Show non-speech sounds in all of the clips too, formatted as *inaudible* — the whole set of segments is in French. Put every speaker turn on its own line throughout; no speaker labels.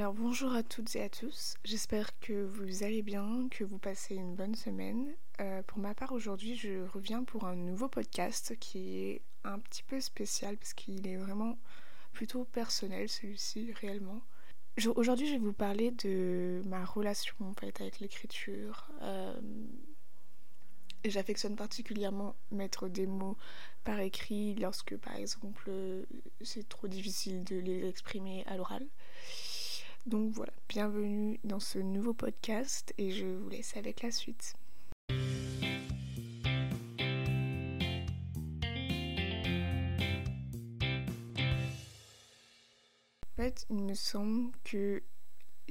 Alors bonjour à toutes et à tous, j'espère que vous allez bien, que vous passez une bonne semaine. Euh, pour ma part aujourd'hui je reviens pour un nouveau podcast qui est un petit peu spécial parce qu'il est vraiment plutôt personnel celui-ci réellement. Aujourd'hui je vais vous parler de ma relation en fait avec l'écriture. Euh, j'affectionne particulièrement mettre des mots par écrit lorsque par exemple c'est trop difficile de les exprimer à l'oral. Donc voilà, bienvenue dans ce nouveau podcast et je vous laisse avec la suite. En fait, il me semble que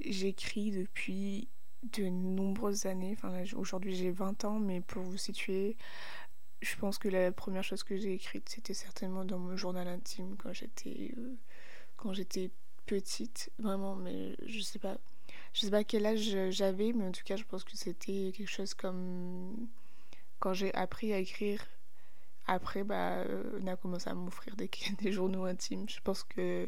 j'écris depuis de nombreuses années. Enfin, aujourd'hui j'ai 20 ans, mais pour vous situer, je pense que la première chose que j'ai écrite, c'était certainement dans mon journal intime quand j'étais euh, quand j'étais petite, vraiment, mais je sais pas. Je sais pas quel âge j'avais, mais en tout cas, je pense que c'était quelque chose comme quand j'ai appris à écrire. Après, bah, on a commencé à m'offrir des, *laughs* des journaux intimes. Je pense que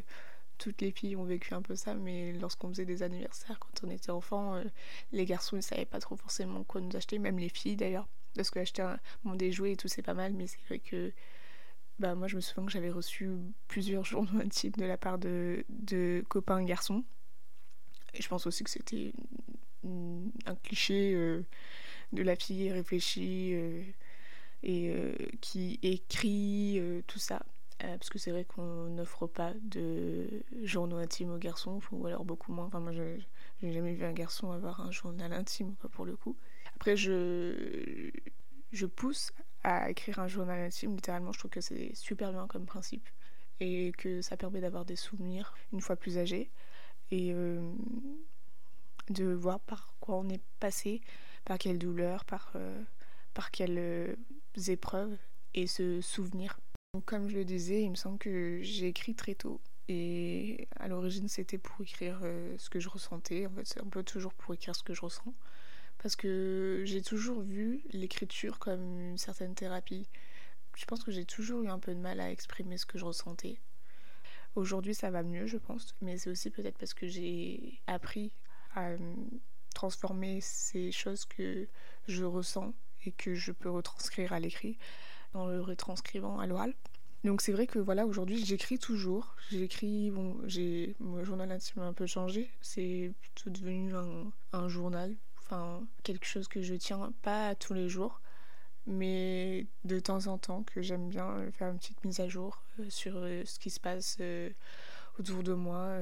toutes les filles ont vécu un peu ça, mais lorsqu'on faisait des anniversaires, quand on était enfant, euh, les garçons ne savaient pas trop forcément quoi nous acheter, même les filles d'ailleurs. Parce que acheter un, bon, des jouets et tout, c'est pas mal, mais c'est vrai que bah, moi je me souviens que j'avais reçu plusieurs *laughs* journaux intimes de la part de, de copains garçons. Et je pense aussi que c'était un cliché euh, de la fille réfléchie euh, et euh, qui écrit tout ça. parce que c'est vrai qu'on n'offre pas de journaux intimes aux garçons, ou alors beaucoup moins. Enfin, moi, je n'ai jamais vu un garçon avoir un journal intime, pour le coup. Après, je, je pousse à écrire un journal intime, littéralement, je trouve que c'est super bien comme principe et que ça permet d'avoir des souvenirs une fois plus âgé et euh, de voir par quoi on est passé, par quelles douleurs, par, euh, par quelles euh, épreuves et se souvenir. Donc, comme je le disais, il me semble que j'ai écrit très tôt et à l'origine c'était pour écrire ce que je ressentais, en fait c'est un peu toujours pour écrire ce que je ressens parce que j'ai toujours vu l'écriture comme une certaine thérapie. Je pense que j'ai toujours eu un peu de mal à exprimer ce que je ressentais. Aujourd'hui, ça va mieux, je pense, mais c'est aussi peut-être parce que j'ai appris à transformer ces choses que je ressens et que je peux retranscrire à l'écrit en le retranscrivant à l'oral. Donc c'est vrai que voilà, aujourd'hui j'écris toujours. J'écris, bon, mon journal intime a un peu changé. C'est plutôt devenu un journal quelque chose que je tiens pas tous les jours, mais de temps en temps que j'aime bien faire une petite mise à jour euh, sur euh, ce qui se passe euh, autour de moi,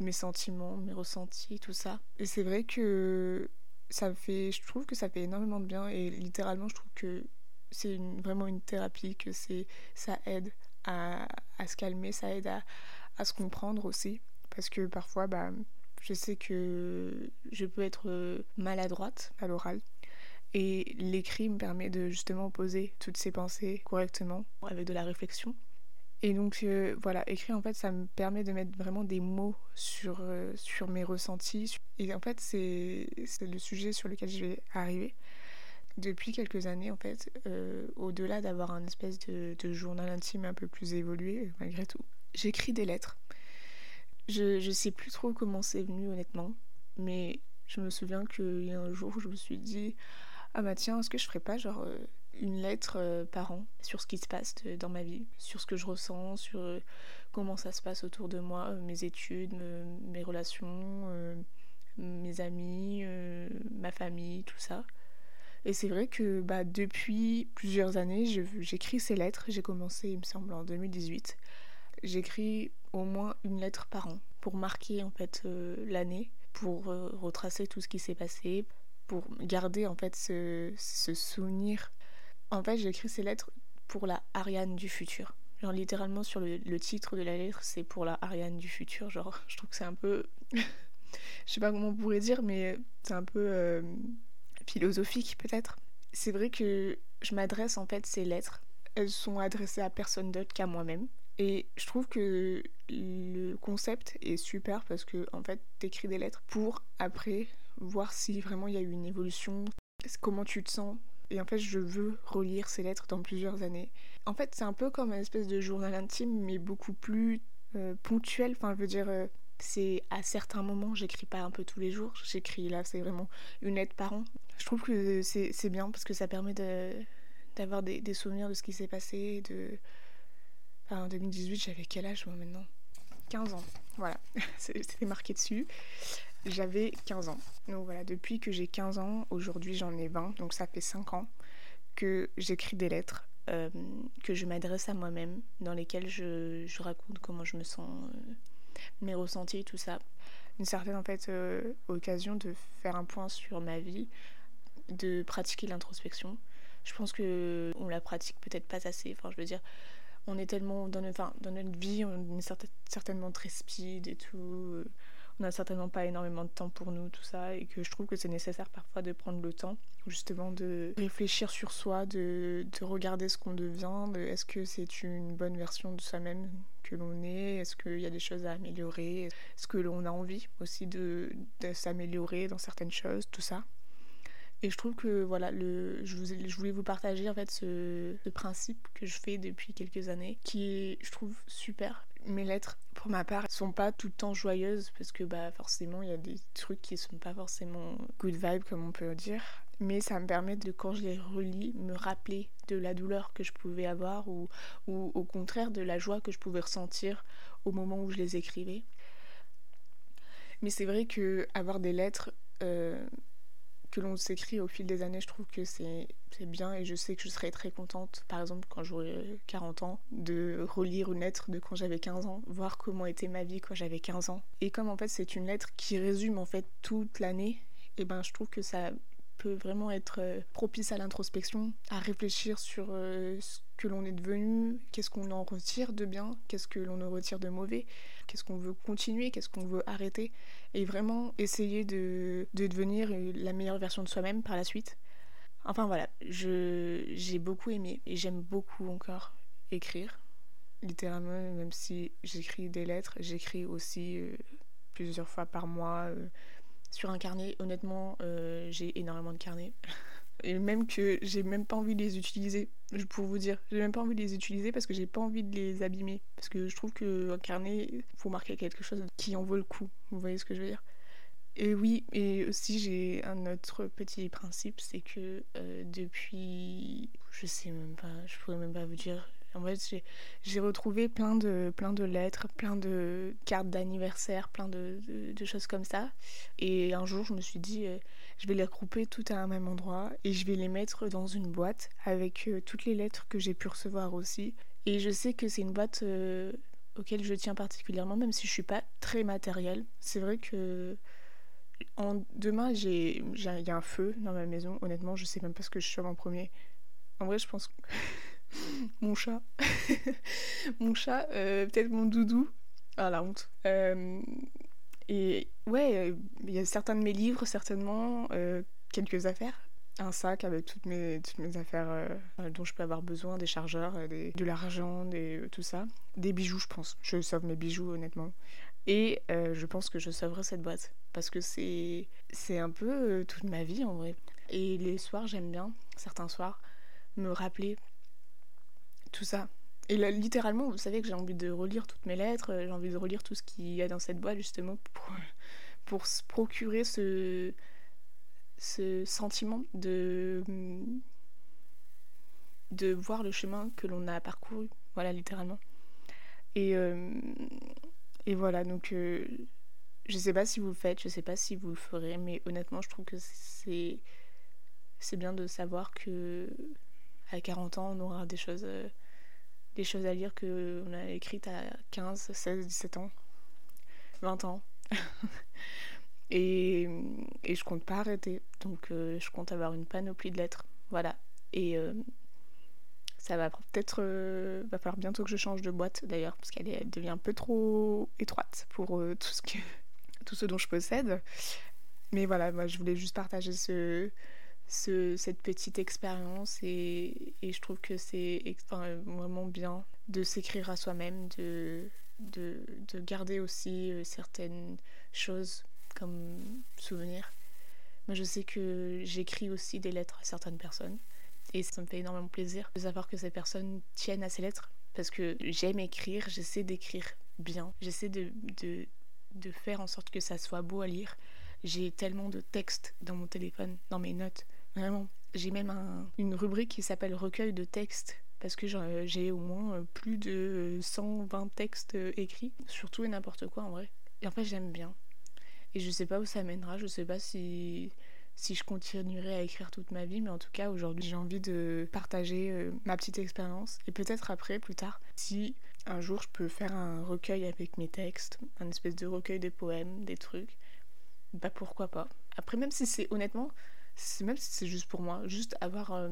mes sentiments, mes ressentis, tout ça. Et c'est vrai que ça fait, je trouve que ça fait énormément de bien et littéralement je trouve que c'est vraiment une thérapie, que c'est ça aide à, à, se calmer, ça aide à, à se comprendre aussi. Parce que parfois, bah, je sais que je peux être euh, maladroite à l'oral. Et l'écrit me permet de justement poser toutes ces pensées correctement, avec de la réflexion. Et donc euh, voilà, écrire en fait, ça me permet de mettre vraiment des mots sur, euh, sur mes ressentis. Et en fait, c'est le sujet sur lequel je vais arriver. Depuis quelques années, en fait, au-delà d'avoir un espèce de, de journal intime un peu plus évolué, malgré tout, j'écris des lettres. Je, je sais plus trop comment c'est venu honnêtement, mais je me souviens qu'il y a un jour je me suis dit Ah bah tiens, est-ce que je ferais pas genre euh, une lettre euh, par an sur ce qui se passe dans ma vie, sur ce que je ressens, sur euh, comment ça se passe autour de moi, mes études, mes relations, mes amis, ma famille, tout ça. Et c'est vrai que bah, depuis plusieurs années, j'écris ces lettres. J'ai commencé, il me semble, en 2018 j'écris au moins une lettre par an pour marquer en fait euh, l'année, pour euh, retracer tout ce qui s'est passé, pour garder en fait ce, souvenir. En fait, j'écris ces lettres pour la Ariane du futur. Genre littéralement sur le, le titre de la lettre, c'est pour la Ariane du futur. Genre, je trouve que c'est un peu, *laughs* je sais pas comment on pourrait dire, mais c'est un peu euh, philosophique peut-être. C'est vrai que je m'adresse en fait ces lettres. Elles sont adressées à personne d'autre qu'à moi-même. Et je trouve que le concept est super parce que en fait t'écris des lettres pour après voir si vraiment il y a eu une évolution, comment tu te sens. Et en fait je veux relire ces lettres dans plusieurs années. En fait c'est un peu comme une espèce de journal intime mais beaucoup plus euh, ponctuel. Enfin je veux dire, euh, c'est à certains moments, j'écris pas un peu tous les jours, j'écris là, c'est vraiment une lettre par an. Je trouve que c'est bien parce que ça permet d'avoir des, des, souvenirs de ce qui s'est passé. De... Enfin, en 2018, j'avais quel âge moi maintenant? 15 ans. Voilà, *laughs* c'était marqué dessus. J'avais 15 ans. Donc voilà, depuis que j'ai 15 ans, aujourd'hui j'en ai 20, donc ça fait 5 ans que j'écris des lettres euh, que je m'adresse à moi-même, dans lesquelles je, je, raconte comment je me sens, euh, mes ressentis, tout ça. Une certaine en fait euh, occasion de faire un point sur ma vie, de pratiquer l'introspection. Je pense que on la pratique peut-être pas assez. Enfin, je veux dire, on est tellement dans notre, dans notre vie, on est certainement très speed et tout on n'a certainement pas énormément de temps pour nous, tout ça, et que je trouve que c'est nécessaire parfois de prendre le temps justement de réfléchir sur soi, de, regarder ce qu'on devient, de est-ce que c'est une bonne version de soi-même que l'on est, est-ce qu'il y a des choses à améliorer, est-ce que l'on a envie aussi de, s'améliorer dans certaines choses, tout ça. Et je trouve que voilà, le, je, voulais vous partager en fait ce, principe que je fais depuis quelques années, qui je trouve, super mes lettres, pour ma part, sont pas tout le temps joyeuses parce que bah forcément il y a des trucs qui sont pas forcément good vibe comme on peut dire. Mais ça me permet de, quand je les relis, me rappeler de la douleur que je pouvais avoir ou, ou au contraire de la joie que je pouvais ressentir au moment où je les écrivais. Mais c'est vrai que avoir des lettres, euh, que l'on s'écrit au fil des années, je trouve que c'est bien et je sais que je serais très contente, par exemple quand j'aurai 40 ans, de relire une lettre de quand j'avais 15 ans, voir comment était ma vie quand j'avais 15 ans. Et comme en fait c'est une lettre qui résume en fait toute l'année, et ben je trouve que ça peut vraiment être euh, propice à l'introspection, à réfléchir sur euh, ce que l'on est devenu, qu'est-ce qu'on en retire de bien, qu'est-ce que l'on en retire de mauvais, qu'est-ce qu'on veut continuer, qu'est-ce qu'on veut arrêter, et vraiment essayer de, de devenir la meilleure version de soi-même par la suite. Enfin voilà, j'ai beaucoup aimé et j'aime beaucoup encore écrire. Littéralement, même si j'écris des lettres, j'écris aussi euh, plusieurs fois par mois sur un carnet, honnêtement, euh, j'ai énormément de carnets. *laughs* Et même que j'ai même pas envie de les utiliser, pour vous dire. J'ai même pas envie de les utiliser parce que j'ai pas envie de les abîmer. Parce que je trouve qu'un carnet, faut marquer quelque chose qui en vaut le coup. Vous voyez ce que je veux dire? Et oui, et aussi j'ai un autre petit principe, c'est que euh, depuis. Je sais même pas, je pourrais même pas vous dire en fait, j'ai retrouvé plein de, plein de lettres, plein de cartes d'anniversaire, plein de, choses comme ça. Et un jour, je me suis dit, euh, je vais les regrouper toutes à un même endroit et je vais les mettre dans une boîte avec euh, toutes les lettres que j'ai pu recevoir aussi. Et je sais que c'est une boîte euh, auquel je tiens particulièrement, même si je suis pas très matérielle. C'est vrai que en, demain, il y a un feu dans ma maison. Honnêtement, je sais même pas ce que je suis en premier. En vrai, je pense que. *laughs* mon chat. *laughs* mon chat, euh, peut-être mon doudou. Ah la honte. Euh, et ouais, il y a certains de mes livres, certainement, euh, quelques affaires. Un sac avec toutes mes, toutes mes affaires dont je peux avoir besoin, des chargeurs, de l'argent, tout ça. Des bijoux, je pense. Je sauve mes bijoux, honnêtement. Et je pense que je sauverai cette boîte. Parce que c'est, c'est un peu toute ma vie, en vrai. Et les soirs, j'aime bien, certains soirs, me rappeler tout ça. Et là, littéralement, vous savez que j'ai envie de relire toutes mes lettres, euh, j'ai envie de relire tout ce qu'il y a dans cette boîte, justement, pour, *laughs* pour se procurer ce, ce sentiment de, de voir le chemin que l'on a parcouru. Voilà, littéralement. Et, euh, et voilà, donc euh, je sais pas si vous le faites, je sais pas si vous le ferez, mais honnêtement, je trouve que c'est, c'est bien de savoir que à 40 ans, on aura des choses des choses à lire qu'on a écrites à 15, 16, 17 ans, 20 ans. *laughs* et, et je compte pas arrêter. Donc euh, je compte avoir une panoplie de lettres. Voilà. Et euh, ça va peut-être. Euh, va falloir bientôt que je change de boîte d'ailleurs, parce qu'elle devient un peu trop étroite pour *laughs* tout, ce que, tout ce dont je possède. Mais voilà, moi je voulais juste partager ce, cette petite expérience et, je trouve que c'est vraiment bien de s'écrire à soi-même, de, de, garder aussi euh, certaines choses comme souvenirs. Moi je sais que j'écris aussi des lettres à certaines personnes et ça me fait énormément plaisir de savoir que ces personnes tiennent à ces lettres parce que j'aime écrire, j'essaie d'écrire bien, j'essaie de, de faire en sorte que ça soit beau à lire. J'ai tellement de textes dans mon téléphone, dans mes notes. Vraiment. J'ai même une rubrique qui s'appelle recueil de textes parce que j'ai au moins euh, plus de 120 textes euh, écrits sur tout et n'importe quoi en vrai. Et en fait, j'aime bien. Et je sais pas où ça mènera, je sais pas si, si je continuerai à écrire toute ma vie, mais en tout cas, aujourd'hui, j'ai envie de partager euh, ma petite expérience. Et peut-être après, plus tard, si un jour je peux faire un recueil avec mes textes, un espèce de recueil de poèmes, des trucs, bah pourquoi pas. Après, même si c'est honnêtement, même si c'est juste pour moi, juste avoir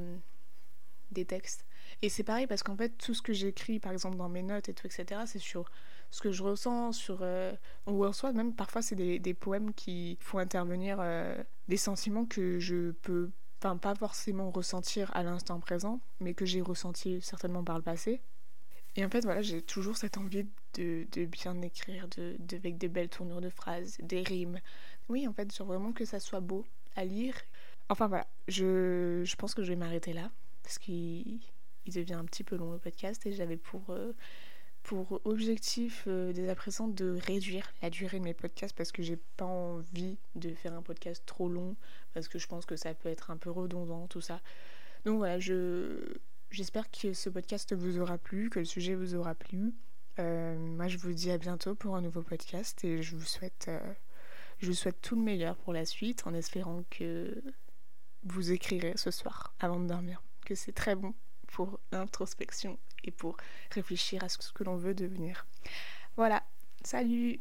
des textes et c'est pareil parce qu'en fait, tout ce que j'écris, par exemple dans mes notes et tout, etc., c'est sur ce que je ressens, sur. Euh, ou en soi, même parfois, c'est des, des, poèmes qui font intervenir des sentiments que je peux. Enfin, pas forcément ressentir à l'instant présent, mais que j'ai ressenti certainement par le passé. Et en fait, voilà, j'ai toujours cette envie de, de bien écrire, de, avec des belles tournures de phrases, des rimes. Oui, en fait, genre vraiment que ça soit beau à lire. Enfin voilà, je, pense que je vais m'arrêter là, parce qu'il il devient un petit peu long le podcast et j'avais pour, euh, objectif euh, dès à présent de réduire la durée de mes podcasts parce que j'ai pas envie de faire un podcast trop long parce que je pense que ça peut être un peu redondant tout ça. Donc voilà, je j'espère que ce podcast vous aura plu, que le sujet vous aura plu. Euh, moi je vous dis à bientôt pour un nouveau podcast et je vous souhaite je vous souhaite tout le meilleur pour la suite en espérant que vous écrirez ce soir avant de dormir, que c'est très bon pour l'introspection et pour réfléchir à ce que l'on veut devenir. Voilà, salut